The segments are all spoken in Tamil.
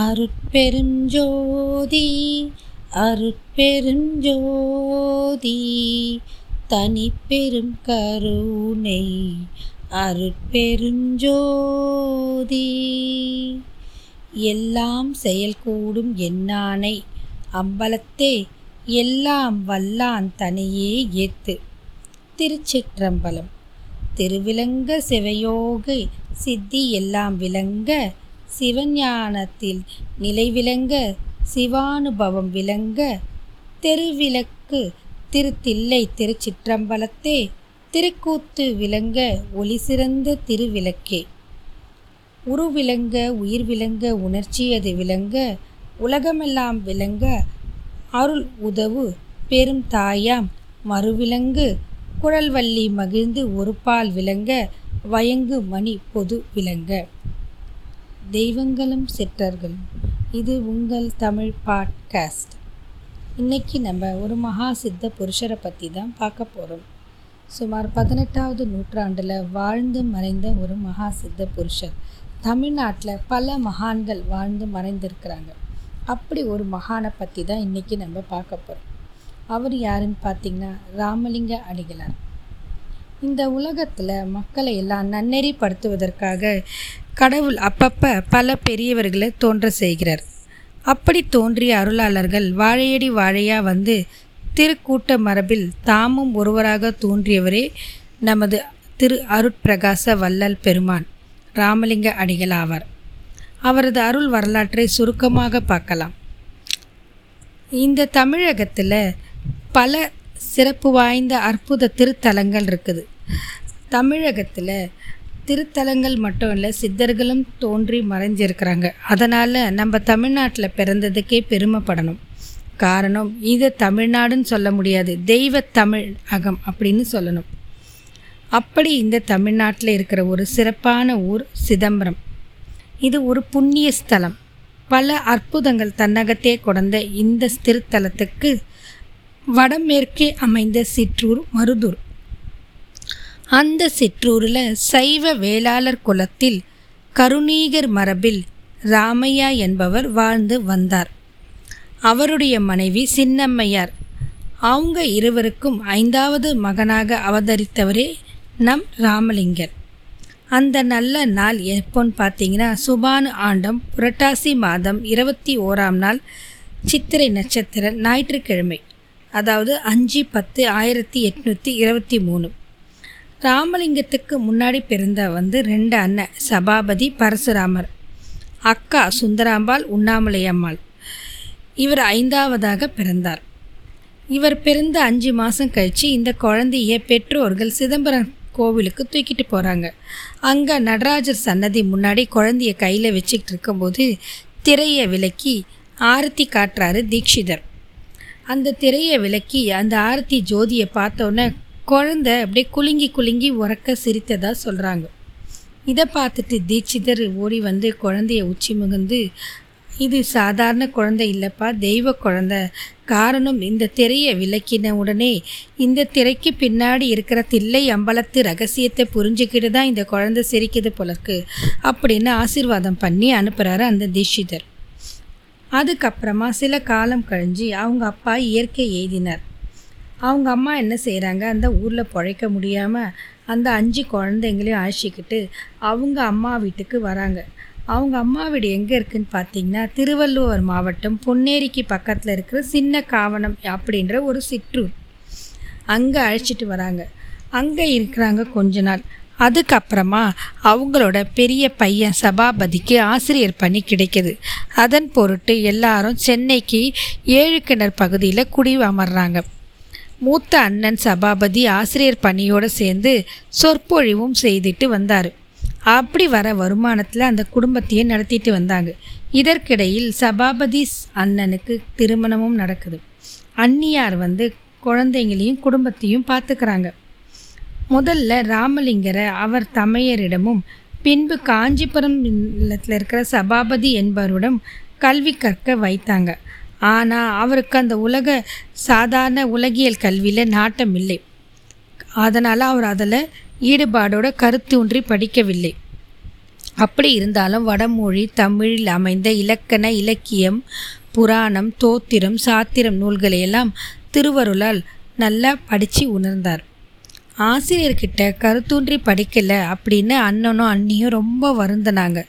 அருட்பெருஞ்சோதி அருட்பெருஞ்சோதி தனிப்பெரும் கருணை அருட்பெருஞ்சோதி. எல்லாம் செயல்கூடும் என்னானை அம்பலத்தே எல்லாம் வல்லான் தனியே ஏத்து. திருச்சிற்றம்பலம் திருவிலங்க சிவயோக சித்தி எல்லாம் விளங்க சிவஞானத்தில் நிலைவிளங்க சிவானுபவம் விளங்க தெருவிளக்கு திருத்தில்லை திருச்சிற்றம்பலத்தே திருக்கூத்து விளங்க ஒளி சிறந்த திருவிளக்கே. உருவிளங்க உயிர் விளங்க உணர்ச்சி அது விளங்க உலகமெல்லாம் விளங்க அருள் உதவு பெரும் தாயாம் மறுவிலங்கு குழல்வள்ளி மகிழ்ந்து ஒருபால் விளங்க வயங்கு மணி பொது விளங்க. தெய்வங்களும் சிற்றர்களும் இது உங்கள் தமிழ் பாட்காஸ்ட். இன்னைக்கு நம்ம ஒரு மகா சித்த புருஷரை பற்றி தான் பார்க்க போகிறோம் சுமார் பதினெட்டாவது நூற்றாண்டில் வாழ்ந்து மறைந்த ஒரு மகா சித்த புருஷர். தமிழ்நாட்டில் பல மகான்கள் வாழ்ந்து மறைந்திருக்கிறாங்க. அப்படி ஒரு மகானை பற்றி தான் இன்றைக்கி நம்ம பார்க்க போகிறோம் அவர் யாருன்னு பார்த்தீங்கன்னா ராமலிங்க அடிகளார். இந்த உலகத்தில் மக்களை எல்லாம் நன்னெறிப்படுத்துவதற்காக கடவுள் அப்பப்போ பல பெரியவர்களை தோன்ற செய்கிறார். அப்படி தோன்றிய அருளாளர்கள் வாழையடி வாழையாக வந்து திருக்கூட்ட மரபில் தாமும் ஒருவராக தோன்றியவரே நமது திரு அருட்பிரகாச வல்லல் பெருமான் ராமலிங்க அடிகள் ஆவார். அவரது அருள் வரலாற்றை சுருக்கமாக பார்க்கலாம். இந்த தமிழகத்தில் பல சிறப்பு வாய்ந்த அற்புத திருத்தலங்கள் இருக்குது. தமிழகத்தில் திருத்தலங்கள் மட்டும் இல்லை சித்தர்களும் தோன்றி மறைஞ்சிருக்கிறாங்க. அதனால் நம்ம தமிழ்நாட்டில் பிறந்ததுக்கே பெருமைப்படணும். காரணம் இது தமிழ்நாடுன்னு சொல்ல முடியாது. தெய்வ தமிழ் அகம் அப்படின்னு சொல்லணும். அப்படி இந்த தமிழ்நாட்டில் இருக்கிற ஒரு சிறப்பான ஊர் சிதம்பரம். இது ஒரு புண்ணிய ஸ்தலம். பல அற்புதங்கள் தன்னகத்தே கொண்ட இந்த திருத்தலத்துக்கு வடமேற்கே அமைந்த சிற்றூர் மருதூர். அந்த சிற்றூரில் சைவ வேளாளர் குலத்தில் கருணீகர் மரபில் ராமையா என்பவர் வாழ்ந்து வந்தார். அவருடைய மனைவி சின்னம்மையார். அவங்க இருவருக்கும் ஐந்தாவது மகனாக அவதரித்தவரே நம் ராமலிங்கர். அந்த நல்ல நாள் எப்போன்னு பார்த்தீங்கன்னா சுபானு ஆண்டம் புரட்டாசி மாதம் இருபத்தி ஓராம் நாள் சித்திரை நட்சத்திர ஞாயிற்றுக்கிழமை அதாவது அஞ்சு பத்து ஆயிரத்தி எட்நூற்றி இருபத்தி மூணு. ராமலிங்கத்துக்கு முன்னாடி பிறந்த வந்து ரெண்டு அண்ணன் சபாபதி பரசுராமர். அக்கா சுந்தராம்பாள் உண்ணாமலை அம்மாள் இவர் ஐந்தாவதாக பிறந்தார். இவர் பிறந்த அஞ்சு மாதம் கழித்து இந்த குழந்தைய பெற்றோர்கள் சிதம்பரம் கோவிலுக்கு தூக்கிட்டு போகிறாங்க அங்கே நடராஜர் சன்னதி முன்னாடி குழந்தைய கையில் வச்சுக்கிட்டு இருக்கும்போது திரையை விலக்கி ஆரத்தி காட்டுறாரு தீக்ஷிதர் அந்த திரையை விலக்கி அந்த ஆரத்தி ஜோதியை பார்த்தோன்னே குழந்தை அப்படியே குலுங்கி குலுங்கி உறக்க சிரித்ததாக சொல்கிறாங்க இதை பார்த்துட்டு தீட்சிதர் ஓடி வந்து குழந்தைய உச்சி முகந்து இது சாதாரண குழந்தை இல்லைப்பா தெய்வ குழந்தை. காரணம் இந்த திரையை விளக்கின உடனே இந்த திரைக்கு பின்னாடி இருக்கிற தில்லை அம்பலத்து ரகசியத்தை புரிஞ்சுக்கிட்டு தான் இந்த குழந்தை சிரிக்குது போலருக்கு அப்படின்னு ஆசீர்வாதம் பண்ணி அனுப்புகிறாரு அந்த தீட்சிதர். அதுக்கப்புறமா சில காலம் கழிஞ்சு அவங்க அப்பா இயற்கை எய்தினார். அவங்க அம்மா என்ன செய்கிறாங்க அந்த ஊரில் பிழைக்க முடியாமல் அந்த அஞ்சு குழந்தைங்களையும் அழைச்சிக்கிட்டு அவங்க அம்மா வீட்டுக்கு வராங்க. அவங்க அம்மா வீடு எங்கே இருக்குன்னு பார்த்தீங்கன்னா திருவள்ளுவர் மாவட்டம் பொன்னேரிக்கு பக்கத்தில் இருக்கிற சின்ன காவனம் அப்படின்ற ஒரு சிற்றூர். அங்கே அழைச்சிட்டு வராங்க. அங்கே இருக்கிறாங்க கொஞ்ச நாள். அதுக்கப்புறமா அவங்களோட பெரிய பையன் சபாபதிக்கு ஆசிரியர் பணி கிடைக்கிது. அதன் பொருட்டு எல்லாரும் சென்னைக்கு ஏழு கிணறு பகுதியில் குடி அமர்றாங்க மூத்த அண்ணன் சபாபதி ஆசிரியர் பணியோடு சேர்ந்து சொற்பொழிவும் செய்துட்டு வந்தார். அப்படி வர வருமானத்தில் அந்த குடும்பத்தையே நடத்திட்டு வந்தாங்க. இதற்கிடையில் சபாபதி அண்ணனுக்கு திருமணமும் நடக்குது. அன்னியார் வந்து குழந்தைங்களையும் குடும்பத்தையும் பார்த்துக்கிறாங்க. முதல்ல ராமலிங்கரை அவர் தமையரிடமும் பின்பு காஞ்சிபுரம் இல்லத்தில் இருக்கிற சபாபதி என்பவரிடம் கல்வி கற்க வைத்தாங்க. ஆனால் அவருக்கு அந்த உலக சாதாரண உலகியல் கல்வியில் நாட்டம் இல்லை அதனால் அவர் அதில் ஈடுபாடோட கருத்தூன்றி படிக்கவில்லை. அப்படி இருந்தாலும் வடமொழி தமிழில் அமைந்த இலக்கண இலக்கியம் புராணம் தோத்திரம் சாத்திரம் நூல்களையெல்லாம் திருவருளால் நல்லா படித்து உணர்ந்தார். ஆசிரியர்கிட்ட கருத்தூன்றி படிக்கலை அப்படின்னு அண்ணனும் அண்ணியும் ரொம்ப வருந்தினாங்க.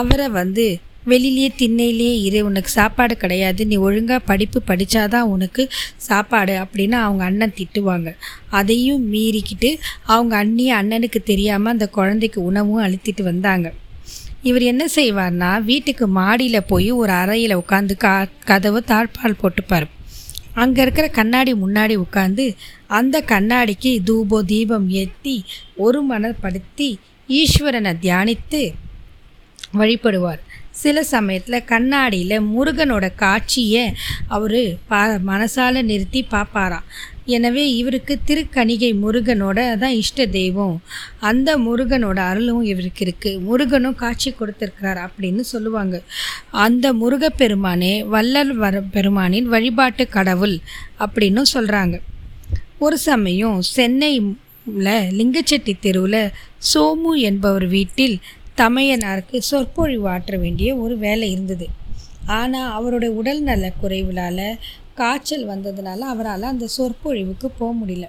அவரை வந்து வெளியிலேயே திண்ணையிலேயே இரு உனக்கு சாப்பாடு கிடையாது. நீ ஒழுங்காக படிப்பு படித்தாதான் உனக்கு சாப்பாடு அப்படின்னு அவங்க அண்ணன் திட்டுவாங்க. அதையும் மீறிக்கிட்டு அவங்க அண்ணியை அண்ணனுக்கு தெரியாமல் அந்த குழந்தைக்கு உணவும் அழுத்திட்டு வந்தாங்க. இவர் என்ன செய்வார்னா வீட்டுக்கு மாடியில் போய் ஒரு அறையில் உட்காந்து கா கதவை தாழ்பால் போட்டுப்பார். அங்கே இருக்கிற கண்ணாடி முன்னாடி உட்காந்து அந்த கண்ணாடிக்கு தூபோ தீபம் ஏற்றி ஒரு மனப்படுத்தி ஈஸ்வரனை தியானித்து வழிபடுவார். சில சமயத்தில் கண்ணாடியில் முருகனோட காட்சியை அவர் பா மனசால் நிறுத்தி பார்ப்பாராம் எனவே இவருக்கு திருக்கணிகை முருகனோட தான் இஷ்ட தெய்வம். அந்த முருகனோட அருளும் இவருக்கு இருக்குது முருகனும் காட்சி கொடுத்துருக்கிறார் அப்படின்னு சொல்லுவாங்க. அந்த முருகப்பெருமானே வள்ளல் வர பெருமானின் வழிபாட்டு கடவுள் அப்படின்னும் சொல்கிறாங்க ஒரு சமயம் சென்னையில் லிங்கச்செட்டி தெருவில் சோமு என்பவர் வீட்டில் தமையனாருக்கு சொற்பொழிவு ஆற்ற வேண்டிய ஒரு வேலை இருந்தது. ஆனால் அவருடைய உடல் நல குறைவுலால் காய்ச்சல் வந்ததுனால அவரால் அந்த சொற்பொழிவுக்கு போக முடியல.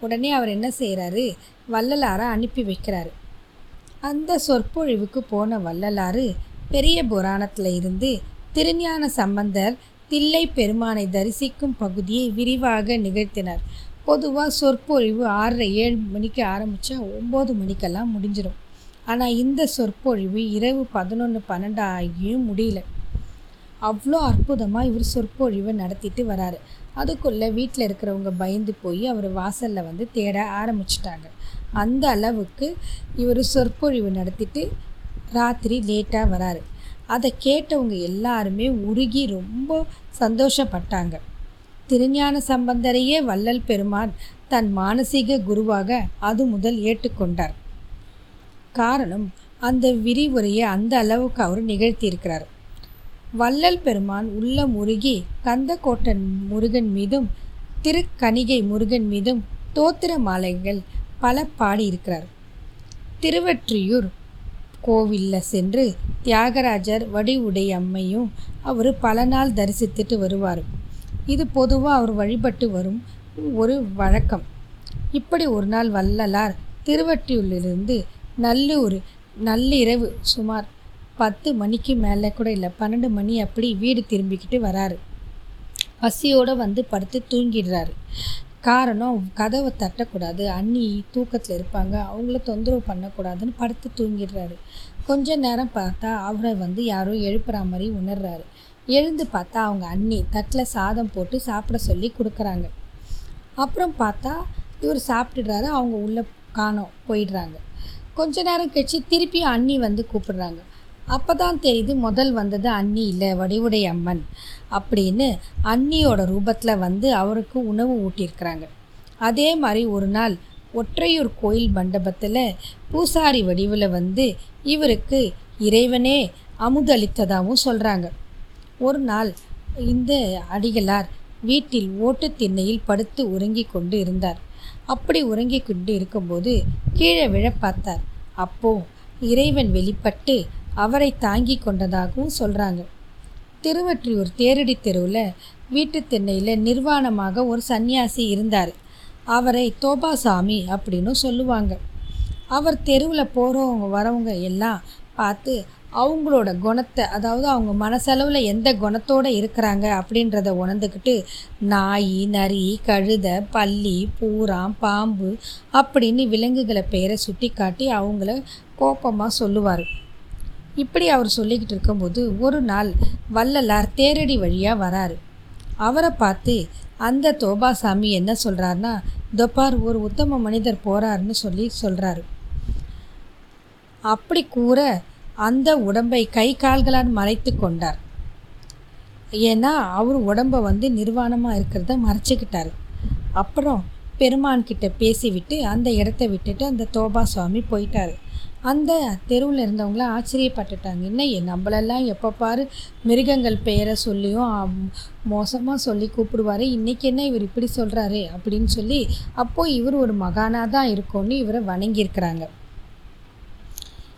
உடனே அவர் என்ன செய்கிறாரு வள்ளலாரை அனுப்பி வைக்கிறாரு. அந்த சொற்பொழிவுக்கு போன வள்ளலாறு பெரிய புராணத்தில் இருந்து திருஞான சம்பந்தர் தில்லை பெருமானை தரிசிக்கும் பகுதியை விரிவாக நிகழ்த்தினார். பொதுவாக சொற்பொழிவு ஆறரை ஏழு மணிக்கு ஆரம்பித்தா ஒம்பது மணிக்கெல்லாம் முடிஞ்சிடும் ஆனால் இந்த சொற்பொழிவு இரவு பதினொன்று பன்னெண்டு ஆகியும் முடியல. அவ்வளோ அற்புதமாக இவர் சொற்பொழிவை நடத்திட்டு வராரு. அதுக்குள்ளே வீட்டில் இருக்கிறவங்க பயந்து போய் அவர் வாசலில் வந்து தேட ஆரம்பிச்சிட்டாங்க. அந்த அளவுக்கு இவர் சொற்பொழிவு நடத்திட்டு ராத்திரி லேட்டாக வராரு. அதை கேட்டவங்க எல்லாருமே உருகி ரொம்ப சந்தோஷப்பட்டாங்க. திருஞான சம்பந்தரையே வள்ளல் பெருமான் தன் மானசீக குருவாக அது முதல் ஏற்றுக்கொண்டார். காரணம் அந்த விரிவுரையை அந்த அளவுக்கு அவர் நிகழ்த்தியிருக்கிறார். வள்ளல் பெருமான் உள்ள முருகி கந்தக்கோட்டன் முருகன் மீதும் திருக்கணிகை முருகன் மீதும் தோத்திர மாலைகள் பல பாடியிருக்கிறார். திருவற்றியூர் கோவிலில் சென்று தியாகராஜர் வடிவுடை அம்மையும் அவர் பல நாள் தரிசித்துட்டு வருவார். இது பொதுவாக அவர் வழிபட்டு வரும் ஒரு வழக்கம். இப்படி ஒரு நாள் வள்ளலார் திருவற்றியூரிலிருந்து நல்லூர் நள்ளிரவு சுமார் பத்து மணிக்கு மேலே கூட இல்லை. பன்னெண்டு மணி அப்படி வீடு திரும்பிக்கிட்டு வராரு. பசியோடு வந்து படுத்து தூங்கிடுறாரு. காரணம் கதவை தட்டக்கூடாது. அண்ணி தூக்கத்தில் இருப்பாங்க. அவங்கள தொந்தரவு பண்ணக்கூடாதுன்னு படுத்து தூங்கிடுறாரு. கொஞ்ச நேரம் பார்த்தா அவரை வந்து யாரோ எழுப்புற மாதிரி உணர்றாரு. எழுந்து பார்த்தா அவங்க அண்ணி தட்டில் சாதம் போட்டு சாப்பிட சொல்லி கொடுக்குறாங்க. அப்புறம் பார்த்தா இவர் சாப்பிட்டுடுறாரு. அவங்க உள்ளே காணோம் போயிடுறாங்க. கொஞ்ச நேரம் கழிச்சு திருப்பியும் அண்ணி வந்து கூப்பிடுறாங்க. அப்போ தான் தெரியுது முதல் வந்தது அண்ணி இல்லை வடிவுடை அம்மன் அப்படின்னு அண்ணியோட ரூபத்தில் வந்து அவருக்கு உணவு ஊட்டியிருக்கிறாங்க. அதே மாதிரி ஒரு நாள் ஒற்றையூர் கோயில் மண்டபத்தில் பூசாரி வடிவில் வந்து இவருக்கு இறைவனே அமுதளித்ததாகவும் சொல்கிறாங்க ஒரு நாள் இந்த அடிகளார் வீட்டில் ஓட்டு திண்ணையில் படுத்து உறங்கி கொண்டு இருந்தார். அப்படி உறங்கிக் கொண்டு இருக்கும்போது கீழே விழ பார்த்தார். அப்போ இறைவன் வெளிப்பட்டு அவரை தாங்கி கொண்டதாகவும் சொல்கிறாங்க திருவற்றியூர் தேரடி தெருவில் வீட்டு திண்ணையில் நிர்வாணமாக ஒரு சன்னியாசி இருந்தார். அவரை தோபாசாமி அப்படின்னு சொல்லுவாங்க. அவர் தெருவில் போகிறவங்க வரவங்க எல்லாம் பார்த்து அவங்களோட குணத்தை அதாவது அவங்க மனசளவில் எந்த குணத்தோடு இருக்கிறாங்க அப்படின்றத உணர்ந்துக்கிட்டு நாய் நரி கழுத பல்லி பூரான் பாம்பு அப்படின்னு விலங்குகளை பெயரை சுட்டி காட்டி அவங்கள கோபமாக சொல்லுவார். இப்படி அவர் சொல்லிக்கிட்டு இருக்கும்போது ஒரு நாள் வள்ளலார் தேரடி வழியாக வராரு. அவரை பார்த்து அந்த தோபாசாமி என்ன சொல்கிறாருன்னா தொப்பார் ஒரு உத்தம மனிதர் போகிறாருன்னு சொல்லி சொல்கிறாரு அப்படி கூற அந்த உடம்பை கை கால்களால் மறைத்து கொண்டார். ஏன்னா அவர் உடம்பை வந்து நிர்வாணமாக இருக்கிறத மறைச்சிக்கிட்டார். அப்புறம் பெருமான் கிட்ட பேசிவிட்டு அந்த இடத்த விட்டுட்டு அந்த தோபா சுவாமி போயிட்டார். அந்த தெருவில் இருந்தவங்களாம் ஆச்சரியப்பட்டுட்டாங்க. என்ன நம்மளெல்லாம் எப்போ பாரு மிருகங்கள் பெயரை சொல்லியும் மோசமாக சொல்லி கூப்பிடுவார். இன்றைக்கி என்ன இவர் இப்படி சொல்கிறாரு அப்படின்னு சொல்லி அப்போது இவர் ஒரு மகானாக தான் இருக்கும்னு இவரை வணங்கியிருக்கிறாங்க.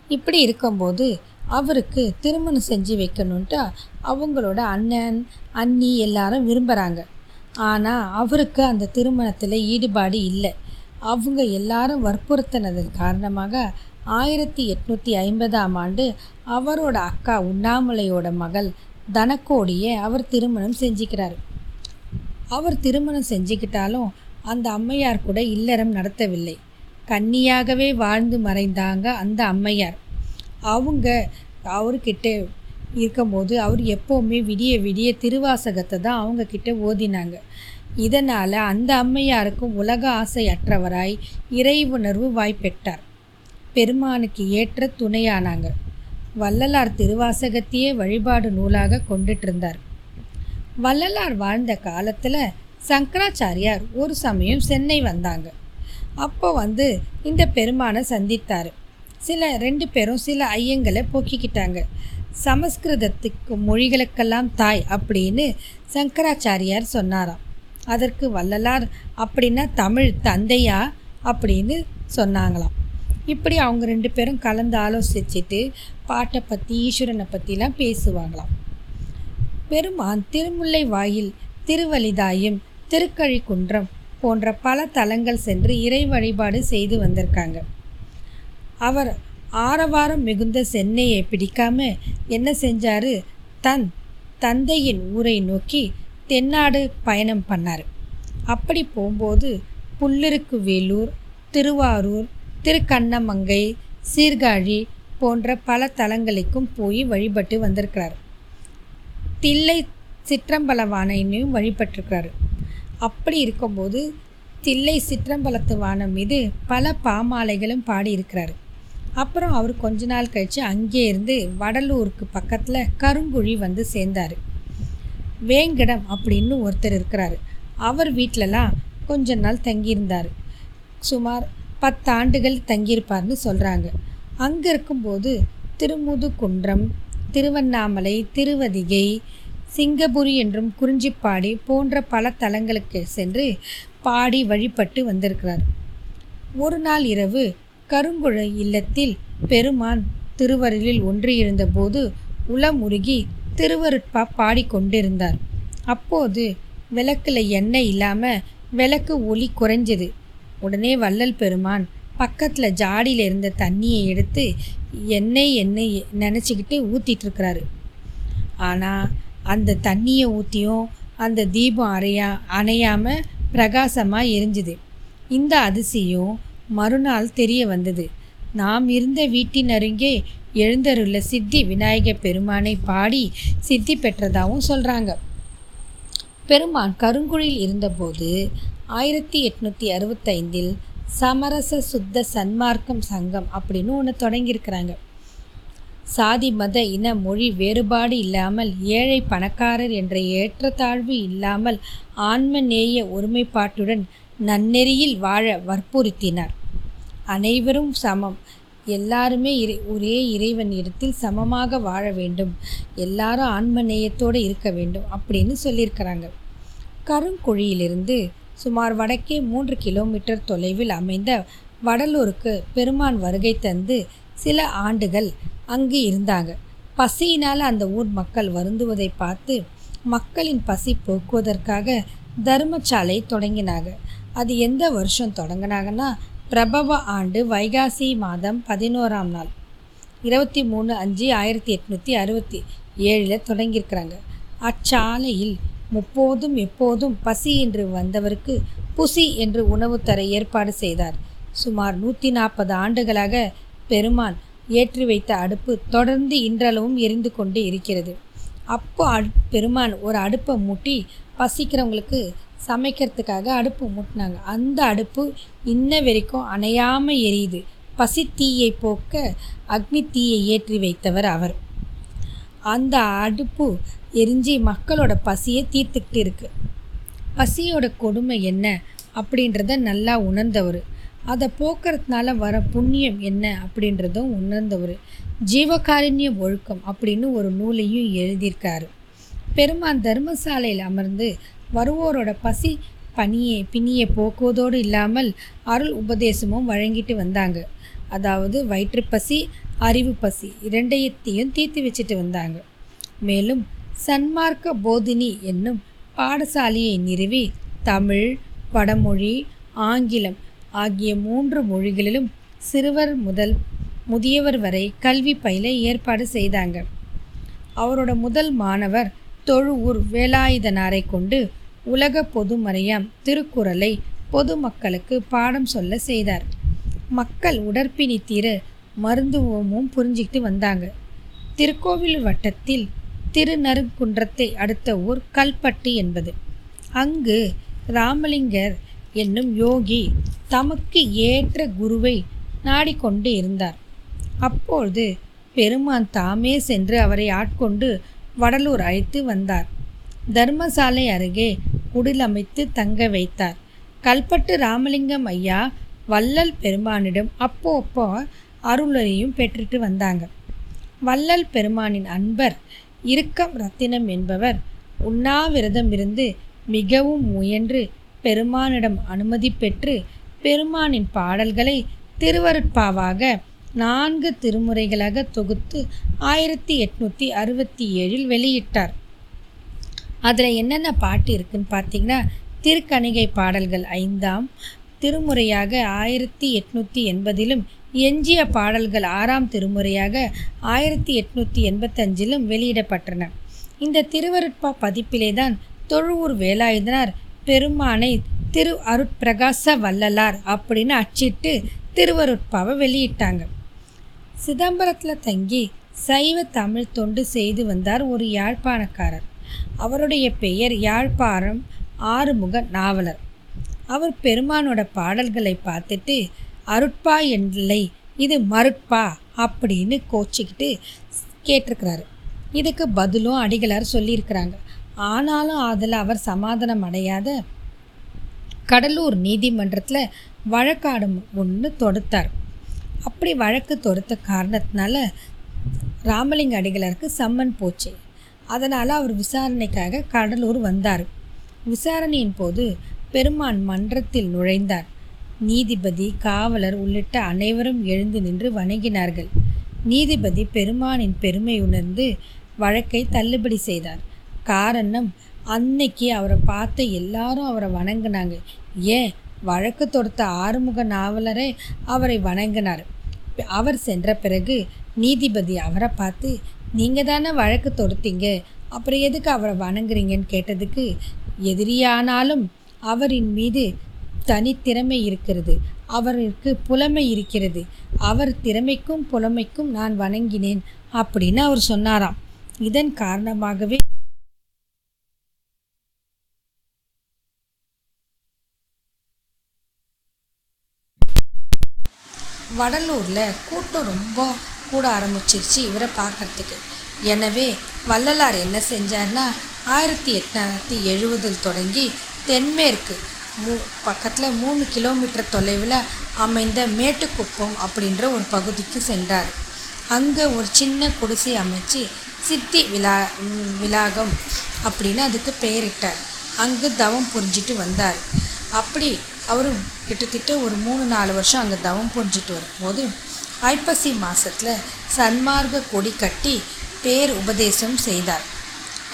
இப்படி இருக்கும்போது அவருக்கு திருமணம் செஞ்சு வைக்கணுன்ட்டு அவங்களோட அண்ணன் அண்ணி எல்லாரும் விரும்புகிறாங்க ஆனால் அவருக்கு அந்த திருமணத்தில் ஈடுபாடு இல்லை. அவங்க எல்லாரும் வற்புறுத்தினதன் காரணமாக ஆயிரத்தி எட்நூற்றி ஐம்பதாம் ஆண்டு அவரோட அக்கா உண்ணாமலையோட மகள் தனக்கோடியை அவர் திருமணம் செஞ்சுக்கிறார். அவர் திருமணம் செஞ்சுக்கிட்டாலும் அந்த அம்மையார் கூட இல்லறம் நடத்தவில்லை. கன்னியாகவே வாழ்ந்து மறைந்தாங்க அந்த அம்மையார். அவங்க அவர்கிட்ட இருக்கும்போது அவர் எப்போவுமே விடிய விடிய திருவாசகத்தை தான் அவங்கக்கிட்ட ஓதினாங்க. இதனால் அந்த அம்மையாருக்கும் உலக ஆசை அற்றவராய் இறை உணர்வு வாய்ப்பெற்றார் பெருமானுக்கு ஏற்ற துணையானாங்க. வள்ளலார் திருவாசகத்தையே வழிபாடு நூலாக கொண்டுட்டு இருந்தார் வள்ளலார் வாழ்ந்த காலத்தில் சங்கராச்சாரியார் ஒரு சமயம் சென்னை வந்தாங்க. அப்போ வந்து இந்த பெருமானை சந்தித்தார். சில ரெண்டு பேரும் சில ஐயங்களை போக்கிக்கிட்டாங்க. சமஸ்கிருதத்துக்கு மொழிகளுக்கெல்லாம் தாய் அப்படின்னு சங்கராச்சாரியார் சொன்னாராம். அதற்கு வள்ளலார் அப்படின்னா தமிழ் தந்தையா? அப்படின்னு சொன்னாங்களாம். இப்படி அவங்க ரெண்டு பேரும் கலந்து ஆலோசிச்சுட்டு பாட்டை பற்றி ஈஸ்வரனை பற்றிலாம் பேசுவாங்களாம். பெருமான் திருமுல்லை வாயில் திருவலிதாயும் திருக்கழிக்குன்றம் போன்ற பல தலங்கள் சென்று இறை வழிபாடு செய்து வந்திருக்காங்க. அவர் ஆரவாரம் மிகுந்த சென்னையை பிடிக்காம என்ன செஞ்சாரு? தன் தந்தையின் ஊரை நோக்கி தென்னாடு பயணம் பண்ணார். அப்படி போகும்போது புல்லிருக்கு வேலூர் திருவாரூர் திருக்கண்ணமங்கை சீர்காழி போன்ற பல தலங்களுக்கும் போய் வழிபட்டு வந்திருக்கிறார். தில்லை சிற்றம்பலவானையும் வழிபட்டிருக்கிறாரு. அப்படி இருக்கும்போது தில்லை சிற்றம்பலத்து வானம் மீது பல பாமாலைகளும் பாடியிருக்கிறாரு. அப்புறம் அவர் கொஞ்ச நாள் கழித்து அங்கே இருந்து வடலூருக்கு பக்கத்தில் கருங்குழி வந்து சேர்ந்தார். வேங்கடம் அப்படின்னு ஒருத்தர் இருக்கிறாரு. அவர் வீட்டிலலாம் கொஞ்ச நாள் தங்கியிருந்தார். சுமார் பத்து ஆண்டுகள் தங்கியிருப்பார்னு சொல்கிறாங்க அங்கே இருக்கும்போது திருமுதுகுன்றம் திருவண்ணாமலை திருவதிகை சிங்கபுரி என்றும் குறிஞ்சிப்பாடி போன்ற பல தலங்களுக்கு சென்று பாடி வழிபட்டு வந்திருக்கிறார். ஒரு நாள் இரவு கருங்குழை இல்லத்தில் பெருமான் திருவருளில் ஒன்றியிருந்தபோது உளமுருகி திருவருட்பா பாடிக்கொண்டிருந்தார் அப்போது விளக்கில் எண்ணெய் இல்லாமல் விளக்கு ஒளி குறைஞ்சது. உடனே வள்ளல் பெருமான் பக்கத்தில் ஜாடியில் இருந்த தண்ணியை எடுத்து எண்ணெய் எண்ணெய் நினச்சிக்கிட்டு ஊற்றிட்டு இருக்கிறாரு. ஆனால் அந்த தண்ணியை ஊற்றியும் அந்த தீபம் அறையா அணையாமல் பிரகாசமாக எரிஞ்சுது. இந்த அதிசயம் மறுநாள் தெரிய வந்தது. நாம் இருந்த வீட்டின் அருகே எழுந்தருள்ள சித்தி விநாயக பெருமானை பாடி சித்தி பெற்றதாகவும் சொல்கிறாங்க பெருமான் கருங்குழியில் இருந்தபோது ஆயிரத்தி எட்நூற்றி அறுபத்தைந்தில் சமரச சுத்த சன்மார்க்கம் சங்கம் அப்படின்னு ஒன்று தொடங்கியிருக்கிறாங்க. சாதி மத இன மொழி வேறுபாடு இல்லாமல் ஏழை பணக்காரர் என்ற ஏற்றத்தாழ்வு இல்லாமல் ஆன்ம நேய ஒருமைப்பாட்டுடன் நன்னெறியில் வாழ வற்புறுத்தினார். அனைவரும் சமம். எல்லாருமே இறை ஒரே இறைவன் இடத்தில் சமமாக வாழ வேண்டும். எல்லாரும் ஆன்ம நேயத்தோடு இருக்க வேண்டும் அப்படின்னு சொல்லியிருக்கிறாங்க. கருங்குழியிலிருந்து சுமார் வடக்கே மூன்று கிலோமீட்டர் தொலைவில் அமைந்த வடலூருக்கு பெருமான் வருகை தந்து சில ஆண்டுகள் அங்கு இருந்தாங்க. பசியினால் அந்த ஊர் மக்கள் வருந்துவதை பார்த்து மக்களின் பசி போக்குவதற்காக தர்மசாலை தொடங்கினாங்க. அது எந்த வருஷம் தொடங்கினாங்கன்னா பிரபவ ஆண்டு வைகாசி மாதம் பதினோராம் நாள். இருபத்தி மூணு அஞ்சு ஆயிரத்தி எட்நூற்றி அறுபத்தி ஏழில் தொடங்கியிருக்கிறாங்க. அச்சாலையில் முப்போதும் எப்போதும் பசி என்று வந்தவருக்கு புசி என்று உணவு தர ஏற்பாடு செய்தார். சுமார் நூற்றி நாற்பது ஆண்டுகளாக பெருமான் ஏற்றி வைத்த அடுப்பு தொடர்ந்து இன்றளவும் எரிந்து கொண்டு இருக்கிறது. அப்போ அடு பெருமான் ஒரு அடுப்பை மூட்டி பசிக்கிறவங்களுக்கு சமைக்கிறதுக்காக அடுப்பு மூட்டினாங்க. அந்த அடுப்பு இன்ன வரைக்கும் அணையாமல் எரியுது. பசி தீயை போக்க அக்னி தீயை ஏற்றி வைத்தவர் அவர். அந்த அடுப்பு எரிஞ்சு மக்களோட பசியை தீர்த்துக்கிட்டு இருக்கு. பசியோட கொடுமை என்ன அப்படின்றத நல்லா உணர்ந்தவர். அதை போக்குறதுனால வர புண்ணியம் என்ன அப்படின்றதும் உணர்ந்தவர். ஜீவகாருண்ய ஒழுக்கம் அப்படின்னு ஒரு நூலையும் எழுதியிருக்காரு. பெருமான் தர்மசாலையில் அமர்ந்து வருவோரோட பசி பணியை பிணியை போக்குவதோடு இல்லாமல் அருள் உபதேசமும் வழங்கிட்டு வந்தாங்க. அதாவது வயிற்றுப்பசி அறிவு பசி இரண்டையத்தையும் தீர்த்து வச்சுட்டு வந்தாங்க. மேலும் சன்மார்க்க போதினி என்னும் பாடசாலையை நிறுவி தமிழ் வடமொழி ஆங்கிலம் ஆகிய மூன்று மொழிகளிலும் சிறுவர் முதல் முதியவர் வரை கல்வி பயில ஏற்பாடு செய்தாங்க. அவரோட முதல் மாணவர் தொழுவூர் வேலாயுதனாரை கொண்டு உலக பொதுமறையாம் திருக்குறளை பொதுமக்களுக்கு பாடம் சொல்ல செய்தார். மக்கள் உடற்பிணி தீர மருந்துவமும் புரிஞ்சிக்கிட்டு வந்தாங்க. திருக்கோவில் வட்டத்தில் திருநறுங்குன்றத்தை அடுத்த ஊர் கல்பட்டு என்பது. அங்கு ராமலிங்கர் என்னும் யோகி தமக்கு ஏற்ற குருவை நாடிக்கொண்டு இருந்தார். அப்பொழுது பெருமான் தாமே சென்று அவரை ஆட்கொண்டு வடலூர் அழைத்து வந்தார். தர்மசாலை அருகே குடிலமைத்து தங்க வைத்தார். கல்பட்டு ராமலிங்கம் ஐயா வள்ளல் பெருமானிடம் அப்போ அப்போ அருளரையும் பெற்றுட்டு வந்தாங்க. வள்ளல் பெருமானின் அன்பர் இறுக்கம் ரத்தினம் என்பவர் உண்ணாவிரதம் இருந்து மிகவும் முயன்று பெருமானிடம் அனுமதி பெற்று பெருமானின் பாடல்களை திருவருட்பாவாக நான்கு திருமுறைகளாக தொகுத்து ஆயிரத்தி எட்நூற்றி அறுபத்தி ஏழில் வெளியிட்டார். அதில் என்னென்ன பாட்டு இருக்குன்னு பார்த்தீங்கன்னா திருக்கணிகை பாடல்கள் ஐந்தாம் திருமுறையாக ஆயிரத்தி எட்நூற்றி எண்பதிலும் எஞ்சிய பாடல்கள் ஆறாம் திருமுறையாக ஆயிரத்தி எட்நூற்றி எண்பத்தஞ்சிலும் வெளியிடப்பட்டன. இந்த திருவருட்பா பதிப்பிலே தான் தொழுவூர் வேலாயுதனார் பெருமானை திரு அருட்பிரகாச வள்ளலார் அப்படின்னு அச்சிட்டு திருவருட்பாவை வெளியிட்டாங்க. சிதம்பரத்தில் தங்கி சைவ தமிழ் தொண்டு செய்து வந்தார் ஒரு யாழ்ப்பாணக்காரர். அவருடைய பெயர் யாழ்ப்பாணம் ஆறுமுக நாவலர். அவர் பெருமானோட பாடல்களை பார்த்துட்டு அருட்பா இல்லை இது மருட்பா அப்படின்னு கோச்சிக்கிட்டு கேட்டிருக்கிறாரு. இதுக்கு பதிலும் அடிகளார் சொல்லியிருக்கிறாங்க. ஆனாலும் அதில் அவர் சமாதானம் அடையாத கடலூர் நீதிமன்றத்தில் வழக்காடு ஒன்று தொடுத்தார். அப்படி வழக்கு தொடுத்த காரணத்தினால ராமலிங்க அடிகளாருக்கு சம்மன் போச்சு. அதனால் அவர் விசாரணைக்காக கடலூர் வந்தார். விசாரணையின் போது பெருமான் மன்றத்தில் நுழைந்தார். நீதிபதி காவலர் உள்ளிட்ட அனைவரும் எழுந்து நின்று வணங்கினார்கள். நீதிபதி பெருமானின் பெருமை உணர்ந்து வழக்கை தள்ளுபடி செய்தார். காரணம் அன்னைக்கு அவரை பார்த்த எல்லாரும் அவரை வணங்கினாங்க. ஏன்? வழக்கு தொடுத்த ஆறுமுக நாவலரே அவரை வணங்கினார். அவர் சென்ற பிறகு நீதிபதி அவரை பார்த்து நீங்கள் தானே வழக்கு தொடுத்தீங்க? அப்புறம் எதுக்கு அவரை வணங்குறீங்கன்னு கேட்டதுக்கு எதிரியானாலும் அவரின் மீது தனித்திறமை இருக்கிறது. அவருக்கு புலமை இருக்கிறது. அவர் திறமைக்கும் புலமைக்கும் நான் வணங்கினேன் அப்படின்னு அவர் சொன்னாராம். இதன் காரணமாகவே வடலூரில் கூட்டம் ரொம்ப கூட ஆரம்பிச்சிருச்சு இவரை பார்க்கறதுக்கு. எனவே வள்ளலார் என்ன செஞ்சார்னா ஆயிரத்தி எட்நூத்தி எழுபதில் தொடங்கி தென்மேற்கு மூ பக்கத்தில் மூணு கிலோமீட்டர் தொலைவில் அமைந்த மேட்டுக்குப்பம் அப்படின்ற ஒரு பகுதிக்கு சென்றார். அங்கே ஒரு சின்ன குடிசை அமைச்சு சித்தி விழா விலாகம் அப்படின்னு அதுக்கு பெயரிட்டார். அங்கு தவம் புரிஞ்சிட்டு வந்தார். அப்படி அவர் கிட்டத்தட்ட ஒரு மூணு நாலு வருஷம் அங்கே தவம் புரிஞ்சிட்டு வரும்போது ஐப்பசி மாதத்தில் சன்மார்க்க கொடி கட்டி பேர் உபதேசம் செய்தார்.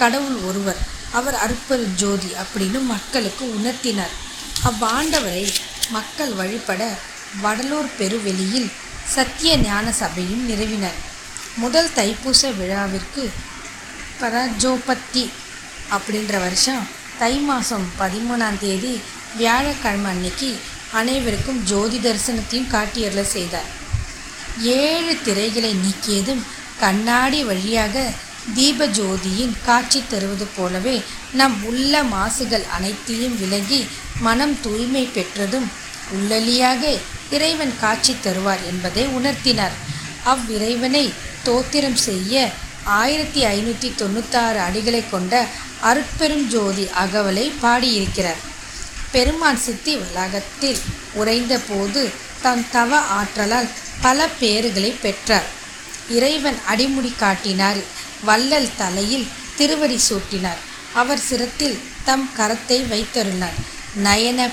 கடவுள் ஒருவர் அவர் அற்பர் ஜோதி அப்படின்னு மக்களுக்கு உணர்த்தினார். அவ்வாண்டவரை மக்கள் வழிபட வடலூர் பெருவெளியில் சத்திய ஞான சபையும் நிறுவினர். முதல் தைப்பூச விழாவிற்கு பரஜோபத்தி அப்படின்ற வருஷம் தை மாதம் பதிமூணாம் தேதி வியாழக்கிழமை அன்னைக்கு அனைவருக்கும் ஜோதி தரிசனத்தையும் காட்டியருள செய்தார். ஏழு திரைகளை நீக்கியதும் கண்ணாடி வழியாக தீப ஜோதியின் காட்சி தருவது போலவே நம் உள்ள மாசுகள் அனைத்தையும் விலகி மனம் தூய்மை பெற்றதும் உள்ளலியாக இறைவன் காட்சி தருவார் என்பதை உணர்த்தினார். அவ்விறைவனை தோத்திரம் செய்ய ஆயிரத்தி ஐநூற்றி தொண்ணூத்தாறு அடிகளை கொண்ட அருட்பெரும் ஜோதி அகவலை பாடியிருக்கிறார். பெருமான் சித்தி வளாகத்தில் உறைந்த போது தன் தவ ஆற்றலால் பல பேறுகளை பெற்றார் இறைவன் அடிமுடி காட்டினார். வள்ளல் தலையில் திருவடி சூட்டினார். அவர் சிரத்தில் தம் கரத்தை வைத்தருளினார். நயன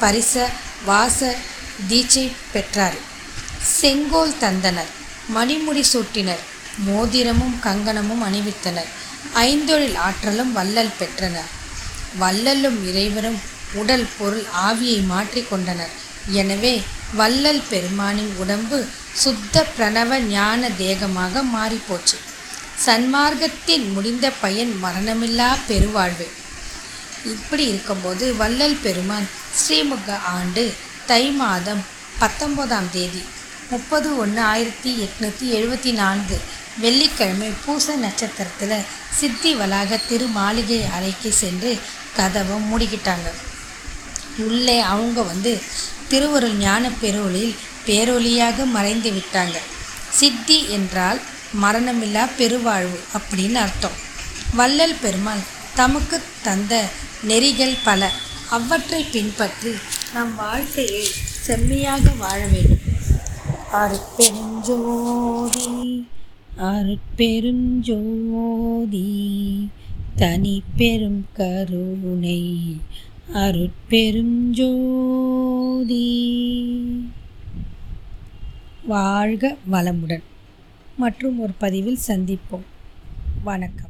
பரிச வாச தீட்சை பெற்றார். செங்கோல் தந்தனர். மணிமுடி சூட்டினர். மோதிரமும் கங்கணமும் அணிவித்தனர். ஐந்தொழில் ஆற்றலும் வள்ளல் பெற்றனர். வள்ளலும் இறைவரும் உடல் பொருள் ஆவியை மாற்றிக் கொண்டனர். எனவே வள்ளல் பெருமானின் உடம்பு சுத்த பிரணவ ஞான தேகமாக மாறிப்போச்சு. சன்மார்க்கத்தின் முடிந்த பயன் மரணமில்லா பெருவாழ்வு. இப்படி இருக்கும்போது வள்ளல் பெருமான் ஸ்ரீமுக ஆண்டு தை மாதம் பத்தொம்போதாம் தேதி முப்பது ஒன்று ஆயிரத்தி எட்நூற்றி எழுபத்தி நான்கு வெள்ளிக்கிழமை பூச நட்சத்திரத்தில் சித்தி வளாக திரு மாளிகை அறைக்கு சென்று கதவை மூடிக்கிட்டாங்க. உள்ளே அவங்க வந்து திருவருள் ஞான பெருவொளியில் பேரொளியாக மறைந்து விட்டாங்க. சித்தி என்றால் மரணமில்லா பெருவாழ்வு அப்படின்னு அர்த்தம். வள்ளல் பெருமாள் தமக்கு தந்த நெறிகள் பல. அவற்றை பின்பற்றி நம் வாழ்க்கையை செம்மையாக வாழ வேண்டும். அருட்பெருஞ்சோதி அருட்பெருஞ்சோதி தனி பெரும் கருணை அருட்பெருஞ்சோதி வாழ்க வளமுடன். மற்றும் ஒரு பதிவில் சந்திப்போம். வணக்கம்.